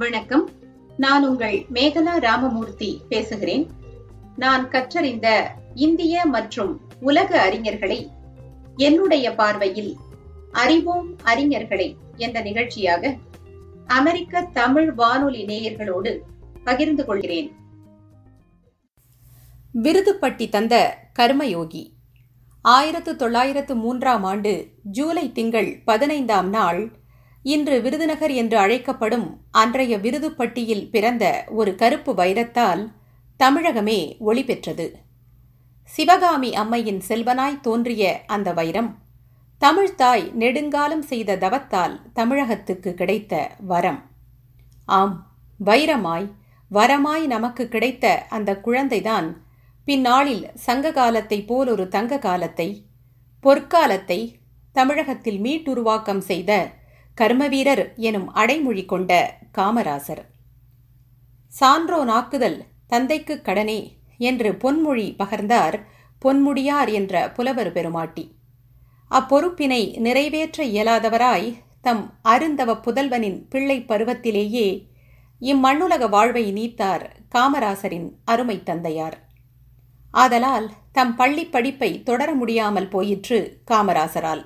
வணக்கம். நான் உங்கள் மேகலா ராமமூர்த்தி பேசுகிறேன். நான் கற்றறிந்த இந்திய மற்றும் உலக அறிஞர்களை என்னுடைய பார்வையில் அறிவோம் அறிஞர்களை என்ற நிகழ்ச்சியாக அமெரிக்க தமிழ் வானொலி நேயர்களோடு பகிர்ந்து கொள்கிறேன். விருதுப்பட்டி தந்த கர்மயோகி. ஆயிரத்து தொள்ளாயிரத்து மூன்றாம் ஆண்டு ஜூலை திங்கள் பதினைந்தாம் நாள் இன்று விருதுநகர் என்று அழைக்கப்படும் அன்றைய விருதுப்பட்டியில் பிறந்த ஒரு கருப்பு வைரத்தால் தமிழகமே ஒளி பெற்றது. சிவகாமி அம்மையின் செல்வனாய் தோன்றிய அந்த வைரம் தமிழ்தாய் நெடுங்காலம் செய்த தவத்தால் தமிழகத்துக்கு கிடைத்த வரம். ஆம் வைரமாய் வரமாய் நமக்கு கிடைத்த அந்த குழந்தைதான் பின்னாளில் சங்க காலத்தை போல் ஒரு தங்க காலத்தை பொற்காலத்தை தமிழகத்தில் மீட்டுருவாக்கம் செய்த கர்மவீரர் எனும் அடைமொழி கொண்ட காமராசர். சான்றோ நாக்குதல் தந்தைக்கு கடனே என்று பொன்மொழி பகர்ந்தார் பொன்முடியார் என்ற புலவர் பெருமாட்டி. அப்பொறுப்பினை நிறைவேற்ற இயலாதவராய் தம் அருந்தவ புதல்வனின் பிள்ளை பருவத்திலேயே இம்மண்ணுலக வாழ்வை நீத்தார் காமராசரின் அருமை தந்தையார். ஆதலால் தம் பள்ளி படிப்பை தொடர முடியாமல் போயிற்று காமராசரால்.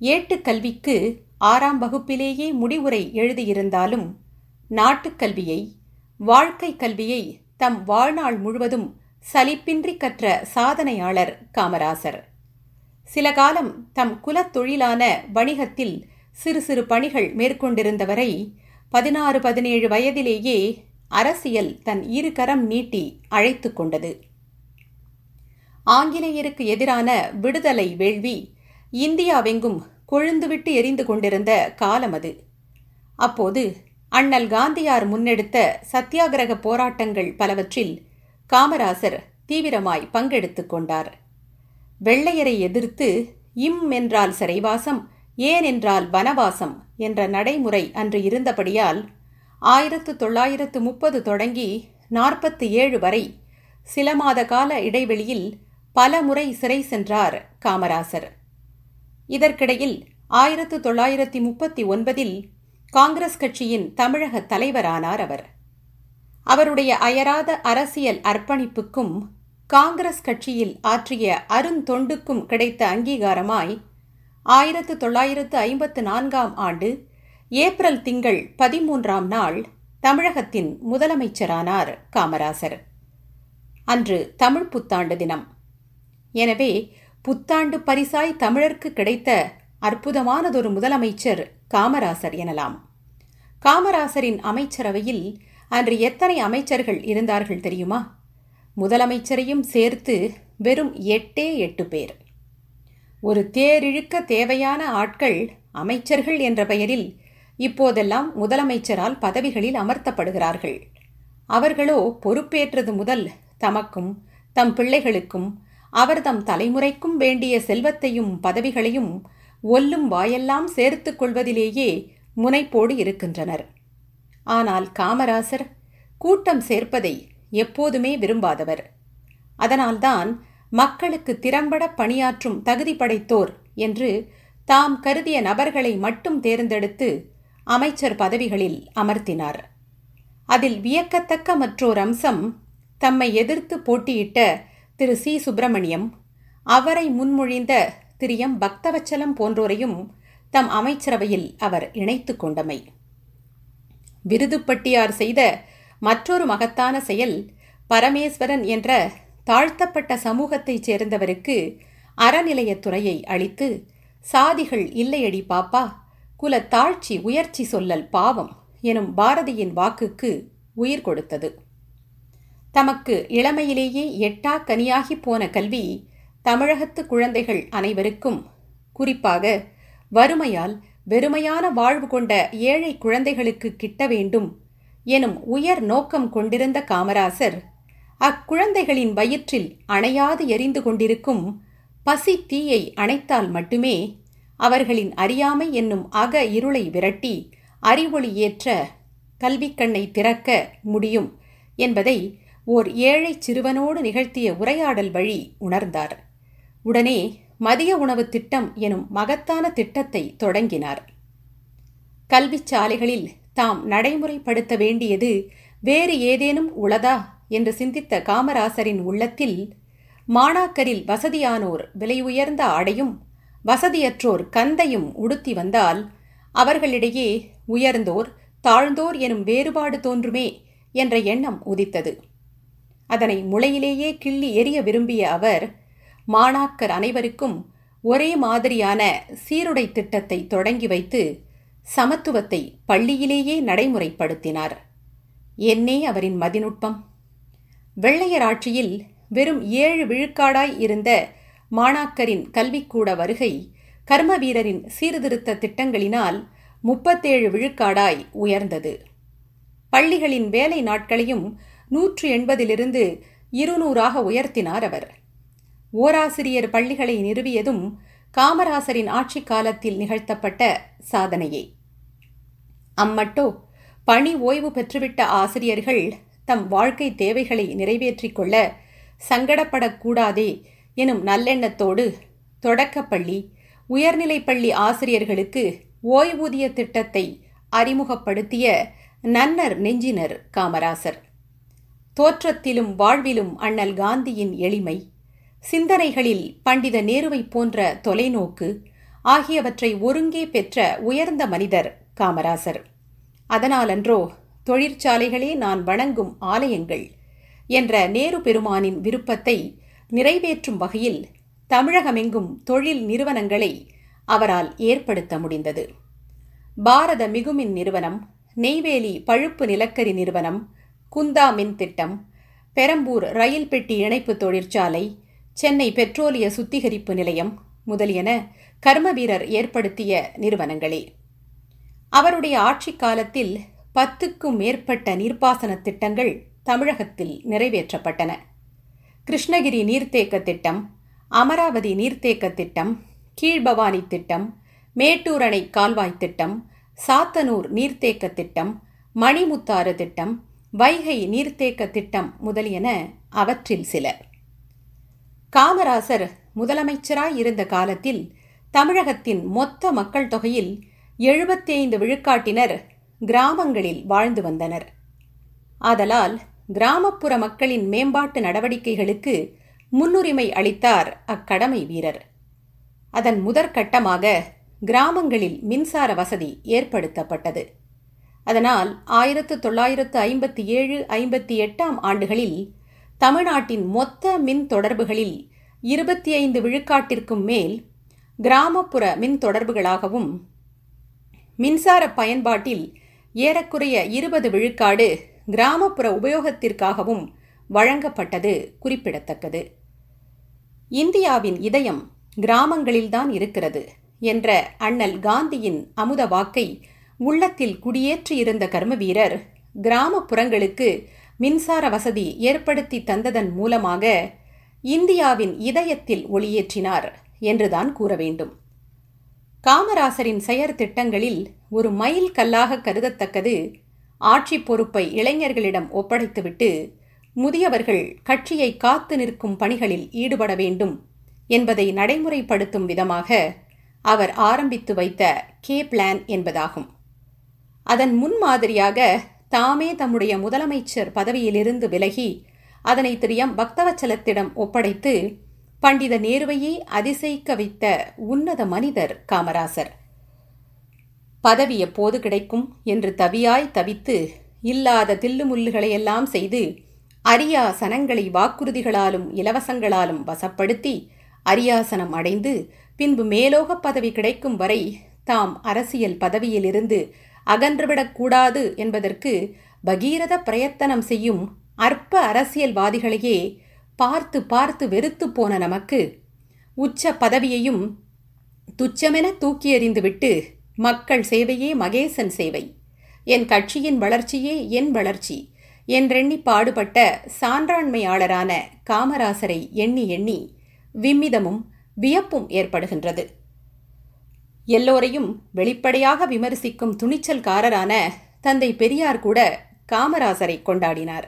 ஏட்டுக்கல்விக்கு ஆறாம் வகுப்பிலேயே முடிவுரை எழுதியிருந்தாலும் நாட்டுக்கல்வியை வாழ்க்கை கல்வியை தம் வாழ்நாள் முழுவதும் சலிப்பின்றி கற்ற சாதனையாளர் காமராசர். சில காலம் தம் குலத்தொழிலான வணிகத்தில் சிறு சிறு பணிகள் மேற்கொண்டிருந்தவரை பதினாறு பதினேழு வயதிலேயே அரசியல் தன் இரு கரம் நீட்டி அழைத்து கொண்டது. ஆங்கிலேயருக்கு எதிரான விடுதலை வேள்வி இந்தியாவெங்கும் கொழுந்துவிட்டு எரிந்து கொண்டிருந்த காலம் அது. அப்போது அண்ணல் காந்தியார் முன்னெடுத்த சத்தியாகிரக போராட்டங்கள் பலவற்றில் காமராசர் தீவிரமாய் பங்கெடுத்து கொண்டார். வெள்ளையரை எதிர்த்து இம் என்றால் சிறைவாசம் ஏன் என்றால் வனவாசம் என்ற நடைமுறை அன்று இருந்தபடியால் ஆயிரத்து தொள்ளாயிரத்து முப்பது தொடங்கி நாற்பத்தி ஏழு வரை சில மாத கால இடைவெளியில் பல முறை சிறை சென்றார் காமராசர். இதற்கிடையில் ஆயிரத்து தொள்ளாயிரத்தி முப்பத்தி ஒன்பதில் காங்கிரஸ் கட்சியின் தமிழக தலைவரானார் அவர். அவருடைய அயராத அரசியல் அர்ப்பணிப்புக்கும் காங்கிரஸ் கட்சியில் ஆற்றிய அருந்தொண்டுக்கும் கிடைத்த அங்கீகாரமாய் ஆயிரத்து தொள்ளாயிரத்து ஐம்பத்து நான்காம் ஆண்டு ஏப்ரல் திங்கள் பதிமூன்றாம் நாள் தமிழகத்தின் முதலமைச்சரானார் காமராசர். அன்று தமிழ் புத்தாண்டு தினம். எனவே புத்தாண்டு பரிசாய் தமிழர்க்கு கிடைத்த அற்புதமானதொரு முதலமைச்சர் காமராசர் எனலாம். காமராசரின் அமைச்சரவையில் அன்று எத்தனை அமைச்சர்கள் இருந்தார்கள் தெரியுமா? முதலமைச்சரையும் சேர்த்து வெறும் எட்டே எட்டு பேர். ஒரு தேரிழுக்க தேவையான ஆட்கள் அமைச்சர்கள் என்ற பெயரில் இப்போதெல்லாம் முதலமைச்சரால் பதவிகளில் அமர்த்தப்படுகிறார்கள். அவர்களோ பொறுப்பேற்றது முதல் தமக்கும் தம் பிள்ளைகளுக்கும் அவர்தம் தலைமுறைக்கும் வேண்டிய செல்வத்தையும் பதவிகளையும் ஒல்லும் வாயெல்லாம் சேர்த்துக் கொள்வதிலேயே முனைப்போடு இருக்கின்றனர். ஆனால் காமராசர் கூட்டம் சேர்ப்பதை எப்போதுமே விரும்பாதவர். அதனால்தான் மக்களுக்கு திறம்பட பணியாற்றும் தகுதி படைத்தோர் என்று தாம் கருதிய நபர்களை மட்டும் தேர்ந்தெடுத்து அமைச்சர் பதவிகளில் அமர்த்தினார். அதில் வியக்கத்தக்க மற்றோர் அம்சம் தம்மை எதிர்த்து போட்டியிட்ட திரு சி. சுப்பிரமணியம் அவரை முன்மொழிந்த திரு எம். பக்தவச்சலம் போன்றோரையும் தம் அமைச்சரவையில் அவர் இணைத்து கொண்டமை. விருதுப்பட்டியார் செய்த மற்றொரு மகத்தான செயல் பரமேஸ்வரன் என்ற தாழ்த்தப்பட்ட சமூகத்தைச் சேர்ந்தவருக்கு அறநிலையத்துறையை அளித்து சாதிகள் இல்லையடி பாப்பா குல தாழ்ச்சி உயர்ச்சி சொல்லல் பாவம் எனும் பாரதியின் வாக்குக்கு உயிர் கொடுத்தது. தமக்கு இளமையிலேயே எட்டா கனியாகி போன கல்வி தமிழகத்து குழந்தைகள் அனைவருக்கும். குறிப்பாக வறுமையால் வெறுமையான வாழ்வு கொண்ட ஏழை குழந்தைகளுக்கு கிட்ட வேண்டும் எனும் உயர் நோக்கம் கொண்டிருந்த காமராசர் அக்குழந்தைகளின் வயிற்றில் அணையாது எரிந்து கொண்டிருக்கும் பசி தீயை அணைத்தால் மட்டுமே அவர்களின் அறியாமை என்னும் அக இருளை விரட்டி அறிவொளி ஏற்ற கல்விக்கண்ணை திறக்க முடியும் என்பதை ஓர் ஏழை சிறுவனோடு நிகழ்த்திய உரையாடல் வழி உணர்ந்தார். உடனே மதிய உணவு திட்டம் எனும் மகத்தான திட்டத்தை தொடங்கினார். கல்விச் சாலைகளில் தாம் நடைமுறைப்படுத்த வேண்டியது வேறு ஏதேனும் உளதா? என்று சிந்தித்த காமராசரின் உள்ளத்தில் மாணாக்கரில் வசதியானோர் விலை உயர்ந்த ஆடையும் வசதியற்றோர் கந்தையும் உடுத்தி வந்தால் அவர்களிடையே உயர்ந்தோர் தாழ்ந்தோர் எனும் வேறுபாடு தோன்றுமே என்ற எண்ணம் உதித்தது. அதனை முளையிலேயே கிள்ளி எரிய விரும்பிய அவர் மாணாக்கர் அனைவருக்கும் ஒரே மாதிரியான சீருடை திட்டத்தை தொடங்கி வைத்து சமத்துவத்தை பள்ளியிலேயே நடைமுறைப்படுத்தினார். என்னே அவரின் மதிநுட்பம்! வெள்ளையர் ஆட்சியில் வெறும் ஏழு விழுக்காடாய் இருந்த மாணாக்கரின் கல்விக்கூட வருகை கர்ம வீரரின் சீர்திருத்த திட்டங்களினால் முப்பத்தேழு விழுக்காடாய் உயர்ந்தது. பள்ளிகளின் வேலை நாட்களையும் நூற்று எண்பதிலிருந்து இருநூறாக உயர்த்தினார் அவர். ஓராசிரியர் பள்ளிகளை நிறுவியதும் காமராசரின் ஆட்சி காலத்தில் நிகழ்த்தப்பட்ட சாதனையே. அம்மட்டோ பணி ஓய்வு பெற்றுவிட்ட ஆசிரியர்கள் தம் வாழ்க்கை தேவைகளை நிறைவேற்றிக் கொள்ள சங்கடப்படக்கூடாதே எனும் நல்லெண்ணத்தோடு தொடக்கப்பள்ளி உயர்நிலைப்பள்ளி ஆசிரியர்களுக்கு ஓய்வூதிய திட்டத்தை அறிமுகப்படுத்திய நன்னர் நெஞ்சினர் காமராசர். தோற்றத்திலும் வாழ்விலும் அண்ணல் காந்தியின் எளிமை. சிந்தனைகளில் பண்டித நேருவை போன்ற தொலைநோக்கு ஆகியவற்றை ஒருங்கே பெற்ற உயர்ந்த மனிதர் காமராசர். அதனாலன்றோ தொழிற்சாலைகளே நான் வணங்கும் ஆலயங்கள் என்ற நேரு பெருமானின் விருப்பத்தை நிறைவேற்றும் வகையில் தமிழகமெங்கும் தொழில் நிறுவனங்களை அவரால் ஏற்படுத்த முடிந்தது. பாரத மிகுமின் நிறுவனம் நெய்வேலி பழுப்பு நிலக்கரி நிறுவனம் குந்தா மின் திட்டம். பெரம்பூர் ரயில் பெட்டி இணைப்பு தொழிற்சாலை சென்னை பெட்ரோலிய சுத்திகரிப்பு நிலையம் முதலியன கர்மவீரர் ஏற்படுத்திய நிறுவனங்களே. அவருடைய ஆட்சி காலத்தில் பத்துக்கும் மேற்பட்ட நீர்ப்பாசன திட்டங்கள் தமிழகத்தில் நிறைவேற்றப்பட்டன. கிருஷ்ணகிரி நீர்த்தேக்க திட்டம் அமராவதி நீர்த்தேக்க திட்டம் கீழ்பவானி திட்டம் மேட்டூர் அணை கால்வாய் திட்டம் சாத்தனூர் நீர்த்தேக்க திட்டம் மணிமுத்தாறு திட்டம் வைகை நீர்த்தேக்க திட்டம் முதலியன அவற்றில் சில காமராசர் முதலமைச்சராய் இருந்த காலத்தில் தமிழகத்தின் மொத்த மக்கள் தொகையில் எழுபத்தைந்து விழுக்காட்டினர் கிராமங்களில் வாழ்ந்து வந்தனர். ஆதலால் கிராமப்புற மக்களின் மேம்பாட்டு நடவடிக்கைகளுக்கு முன்னுரிமை அளித்தார் அக்கடமை வீரர். அதன் முதற்கட்டமாக கிராமங்களில் மின்சார வசதி ஏற்படுத்தப்பட்டது. அதனால் ஆயிரத்து தொள்ளாயிரத்து ஐம்பத்தி ஏழு ஐம்பத்தி எட்டாம் ஆண்டுகளில் தமிழ்நாட்டின் மொத்த மின் தொடர்புகளில் இருபத்தி ஐந்து விழுக்காட்டிற்கும் மேல் கிராமப்புற மின் தொடர்புகளாகவும் மின்சார பயன்பாட்டில் ஏறக்குறைய இருபது விழுக்காடு கிராமப்புற உபயோகத்திற்காகவும் வழங்கப்பட்டது குறிப்பிடத்தக்கது. இந்தியாவின் இதயம் கிராமங்களில்தான் இருக்கிறது என்ற அண்ணல் காந்தியின் அமுத வாக்கை உள்ளத்தில் குடியேற்றியிருந்த கர்மவீரர் கிராமப்புறங்களுக்கு மின்சார வசதி ஏற்படுத்தி தந்ததன் மூலமாக இந்தியாவின் இதயத்தில் ஒளியேற்றினார் என்றுதான் கூற வேண்டும். காமராசரின் செயற் திட்டங்களில் ஒரு மைல் கல்லாக கருதத்தக்கது ஆட்சி பொறுப்பை இளைஞர்களிடம் ஒப்படைத்துவிட்டு முதியவர்கள் கட்சியை காத்து நிற்கும் பணிகளில் ஈடுபட வேண்டும் என்பதை நடைமுறைப்படுத்தும் விதமாக அவர் ஆரம்பித்து வைத்த கே பிளான் என்பதாகும். அதன் முன்மாதிரியாக தாமே தம்முடைய முதலமைச்சர் பதவியிலிருந்து விலகி அதனை திரு எம் பக்தவச்சலத்திடம் ஒப்படைத்து பண்டித நேருவையே அதிசயிக்க வைத்த உன்னத மனிதர் காமராசர். பதவி எப்போது கிடைக்கும் என்று தவியாய் தவித்து இல்லாத தில்லுமுல்லுகளையெல்லாம் செய்து அரியா சனங்களை வாக்குறுதிகளாலும் இலவசங்களாலும் வசப்படுத்தி அரியாசனம் அடைந்து பின்பு மேலோக பதவி கிடைக்கும் வரை தாம் அரசியல் பதவியிலிருந்து அகன்றுவிடக்கூடாது என்பதற்கு பகீரத பிரயத்தனம் செய்யும் அற்ப அரசியல்வாதிகளையே பார்த்து பார்த்து வெறுத்து போன நமக்கு உச்ச பதவியையும் துச்சமென தூக்கி எறிந்துவிட்டு மக்கள் சேவையே மகேசன் சேவை. என் கட்சியின் வளர்ச்சியே என் வளர்ச்சி என்றெண்ணி பாடுபட்ட சான்றாண்மையாளரான காமராசரை எண்ணி எண்ணி விம்மிதமும் வியப்பும் ஏற்படுகின்றது. எல்லோரையும் வெளிப்படையாக விமர்சிக்கும் துணிச்சல்காரரான தந்தை பெரியார் கூட காமராசரை கொண்டாடினார்.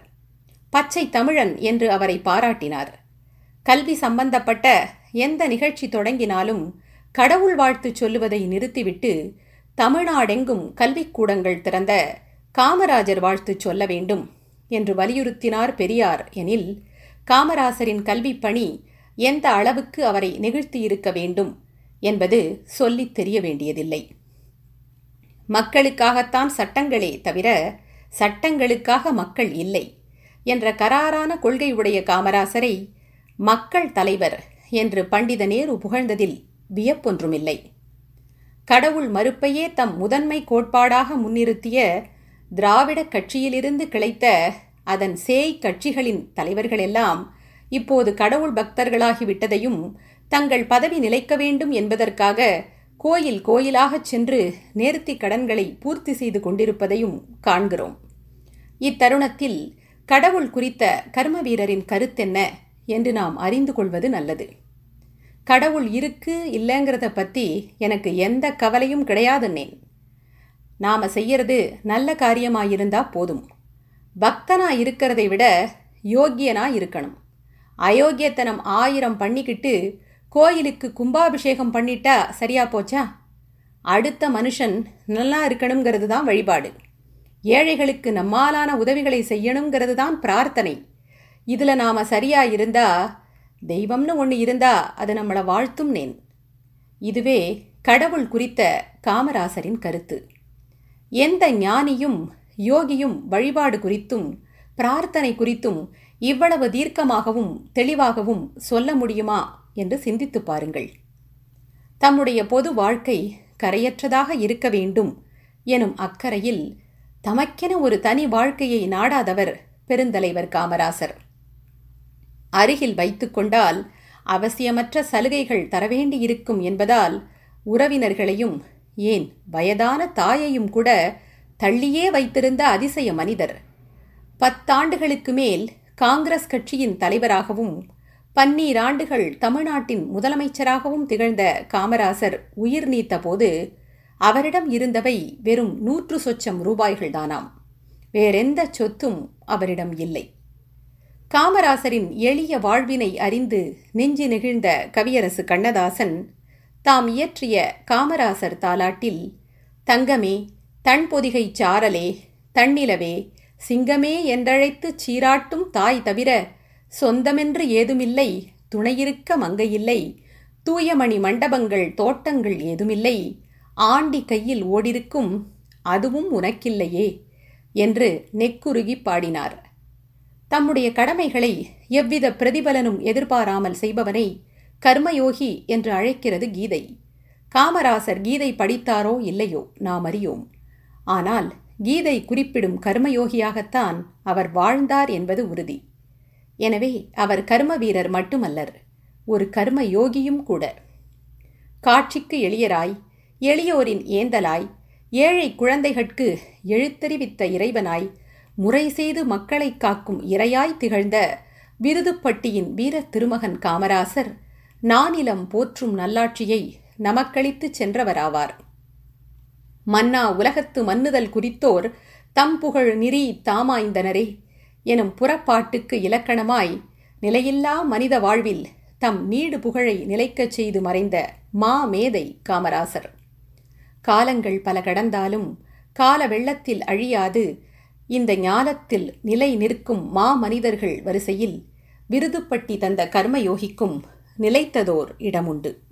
பச்சை தமிழன் என்று அவரை பாராட்டினார். கல்வி சம்பந்தப்பட்ட எந்த நிகழ்ச்சி தொடங்கினாலும் கடவுள் வாழ்த்து சொல்லுவதை நிறுத்திவிட்டு தமிழ்நாடெங்கும் கல்விக்கூடங்கள் திறந்த காமராஜர் வாழ்த்து சொல்ல வேண்டும் என்று வலியுறுத்தினார் பெரியார் எனில் காமராசரின் கல்விப்பணி எந்த அளவுக்கு அவரை நெகிழ்த்தியிருக்க வேண்டும் என்பது சொல்லித் தெரிய வேண்டியதில்லை. மக்களுக்காகத்தான் சட்டங்களே தவிர சட்டங்களுக்காக மக்கள் இல்லை என்ற கராரான கொள்கையுடைய காமராசரை மக்கள் தலைவர் என்று பண்டித நேரு புகழ்ந்ததில் வியப்பொன்றுமில்லை. கடவுள் மறுப்பையே தம் முதன்மை கோட்பாடாக முன்னிறுத்திய திராவிட கட்சியிலிருந்து கிளைத்த அதன் சேய் கட்சிகளின் தலைவர்களெல்லாம் இப்போது கடவுள் பக்தர்களாகிவிட்டதையும் தங்கள் பதவி நிலைக்க வேண்டும் என்பதற்காக கோயில் கோயிலாகச் சென்று நேர்த்தி கடன்களை பூர்த்தி செய்து கொண்டிருப்பதையும் காண்கிறோம். இத்தருணத்தில் கடவுள் குறித்த கர்ம வீரரின் கருத்தென்ன என்று நாம் அறிந்து கொள்வது நல்லது. கடவுள் இருக்கு இல்லைங்கிறத பற்றி எனக்கு எந்த கவலையும் கிடையாதுன்னேன் நாம செய்யறது நல்ல காரியமாயிருந்தா போதும். பக்தனா இருக்கிறதை விட யோக்கியனா இருக்கணும். அயோக்கியத்தனம் ஆயிரம் பண்ணிக்கிட்டு கோயிலுக்கு கும்பாபிஷேகம் பண்ணிட்டா சரியா போச்சா? அடுத்த மனுஷன் நல்லா இருக்கணுங்கிறது தான் வழிபாடு. ஏழைகளுக்கு நம்மாலான உதவிகளை செய்யணுங்கிறது தான் பிரார்த்தனை. இதில் நாம் சரியா இருந்தா தெய்வம்னு ஒன்று இருந்தா அது நம்மளை வாழ்த்தும் நேன். இதுவே கடவுள் குறித்த காமராசரின் கருத்து. எந்த ஞானியும் யோகியும் வழிபாடு குறித்தும் பிரார்த்தனை குறித்தும் இவ்வளவு தீர்க்கமாகவும் தெளிவாகவும் சொல்ல முடியுமா? என்று சிந்தித்து பாருங்கள். தம்முடைய பொது வாழ்க்கை கரையற்றதாக இருக்க வேண்டும் எனும் அக்கறையில் தமக்கென ஒரு தனி வாழ்க்கையை நாடாதவர் பெருந்தலைவர் காமராசர். அருகில் வைத்துக்கொண்டால் அவசியமற்ற சலுகைகள் தரவேண்டியிருக்கும் என்பதால் உறவினர்களையும் ஏன் வயதான தாயையும் கூட தள்ளியே வைத்திருந்த அதிசய மனிதர். பத்தாண்டுகளுக்கு மேல் காங்கிரஸ் கட்சியின் தலைவராகவும் பன்னீராண்டுகள் தமிழ்நாட்டின் முதலமைச்சராகவும் திகழ்ந்த காமராசர் உயிர் நீத்த போது அவரிடம் இருந்தவை வெறும் நூற்று சொச்சம் ரூபாய்கள்தானாம் வேறெந்த சொத்தும் அவரிடம் இல்லை. காமராசரின் எளிய வாழ்வினை அறிந்து நெஞ்சு நெகிழ்ந்த கவியரசு கண்ணதாசன் தாம் இயற்றிய காமராசர் தாலாட்டில் தங்கமே தன்பொதிகை சாரலே தன்னிலவே சிங்கமே என்றழைத்துச் சீராட்டும் தாய் தவிர சொந்தமென்று ஏதுமில்லை துணையிருக்க மங்கையில்லை தூயமணி மண்டபங்கள் தோட்டங்கள் ஏதுமில்லை ஆண்டி கையில் ஓடிருக்கும் அதுவும் உனக்கில்லையே என்று நெக்குருகி பாடினார். தம்முடைய கடமைகளை எவ்வித பிரதிபலனும் எதிர்பாராமல் செய்பவனை கர்மயோகி என்று அழைக்கிறது கீதை. காமராசர் கீதை படித்தாரோ இல்லையோ நாம் அறியோம். ஆனால் கீதை குறிப்பிடும் கர்மயோகியாகத்தான் அவர் வாழ்ந்தார் என்பது உறுதி. எனவே அவர் கர்ம வீரர் மட்டுமல்லர். ஒரு கர்ம யோகியும் கூட. காட்சிக்கு எளியராய் எளியோரின் ஏந்தலாய் ஏழை குழந்தைகட்கு எழுத்தறிவித்த இறைவனாய் முறை செய்து மக்களை காக்கும் இரையாய் திகழ்ந்த விருதுப்பட்டியின் வீர திருமகன் காமராசர் நானிலம் போற்றும் நல்லாட்சியை நமக்களித்துச் சென்றவராவார். மன்னா உலகத்து மன்னுதல் குறித்தோர் தம் புகழ் நிறி தாமாய்ந்தனரே. எனும் புறப்பாட்டுக்கு இலக்கணமாய் நிலையில்லா மனித வாழ்வில் தம் நீடு புகழை நிலைக்கச் செய்து மறைந்த மா மேதை காமராசர். காலங்கள் பல கடந்தாலும் கால வெள்ளத்தில் அழியாது. இந்த ஞானத்தில் நிலை நிற்கும் மா மனிதர்கள் வரிசையில் விருதுப்பட்டி தந்த கர்மயோகிக்கும் நிலைத்ததோர் இடமுண்டு.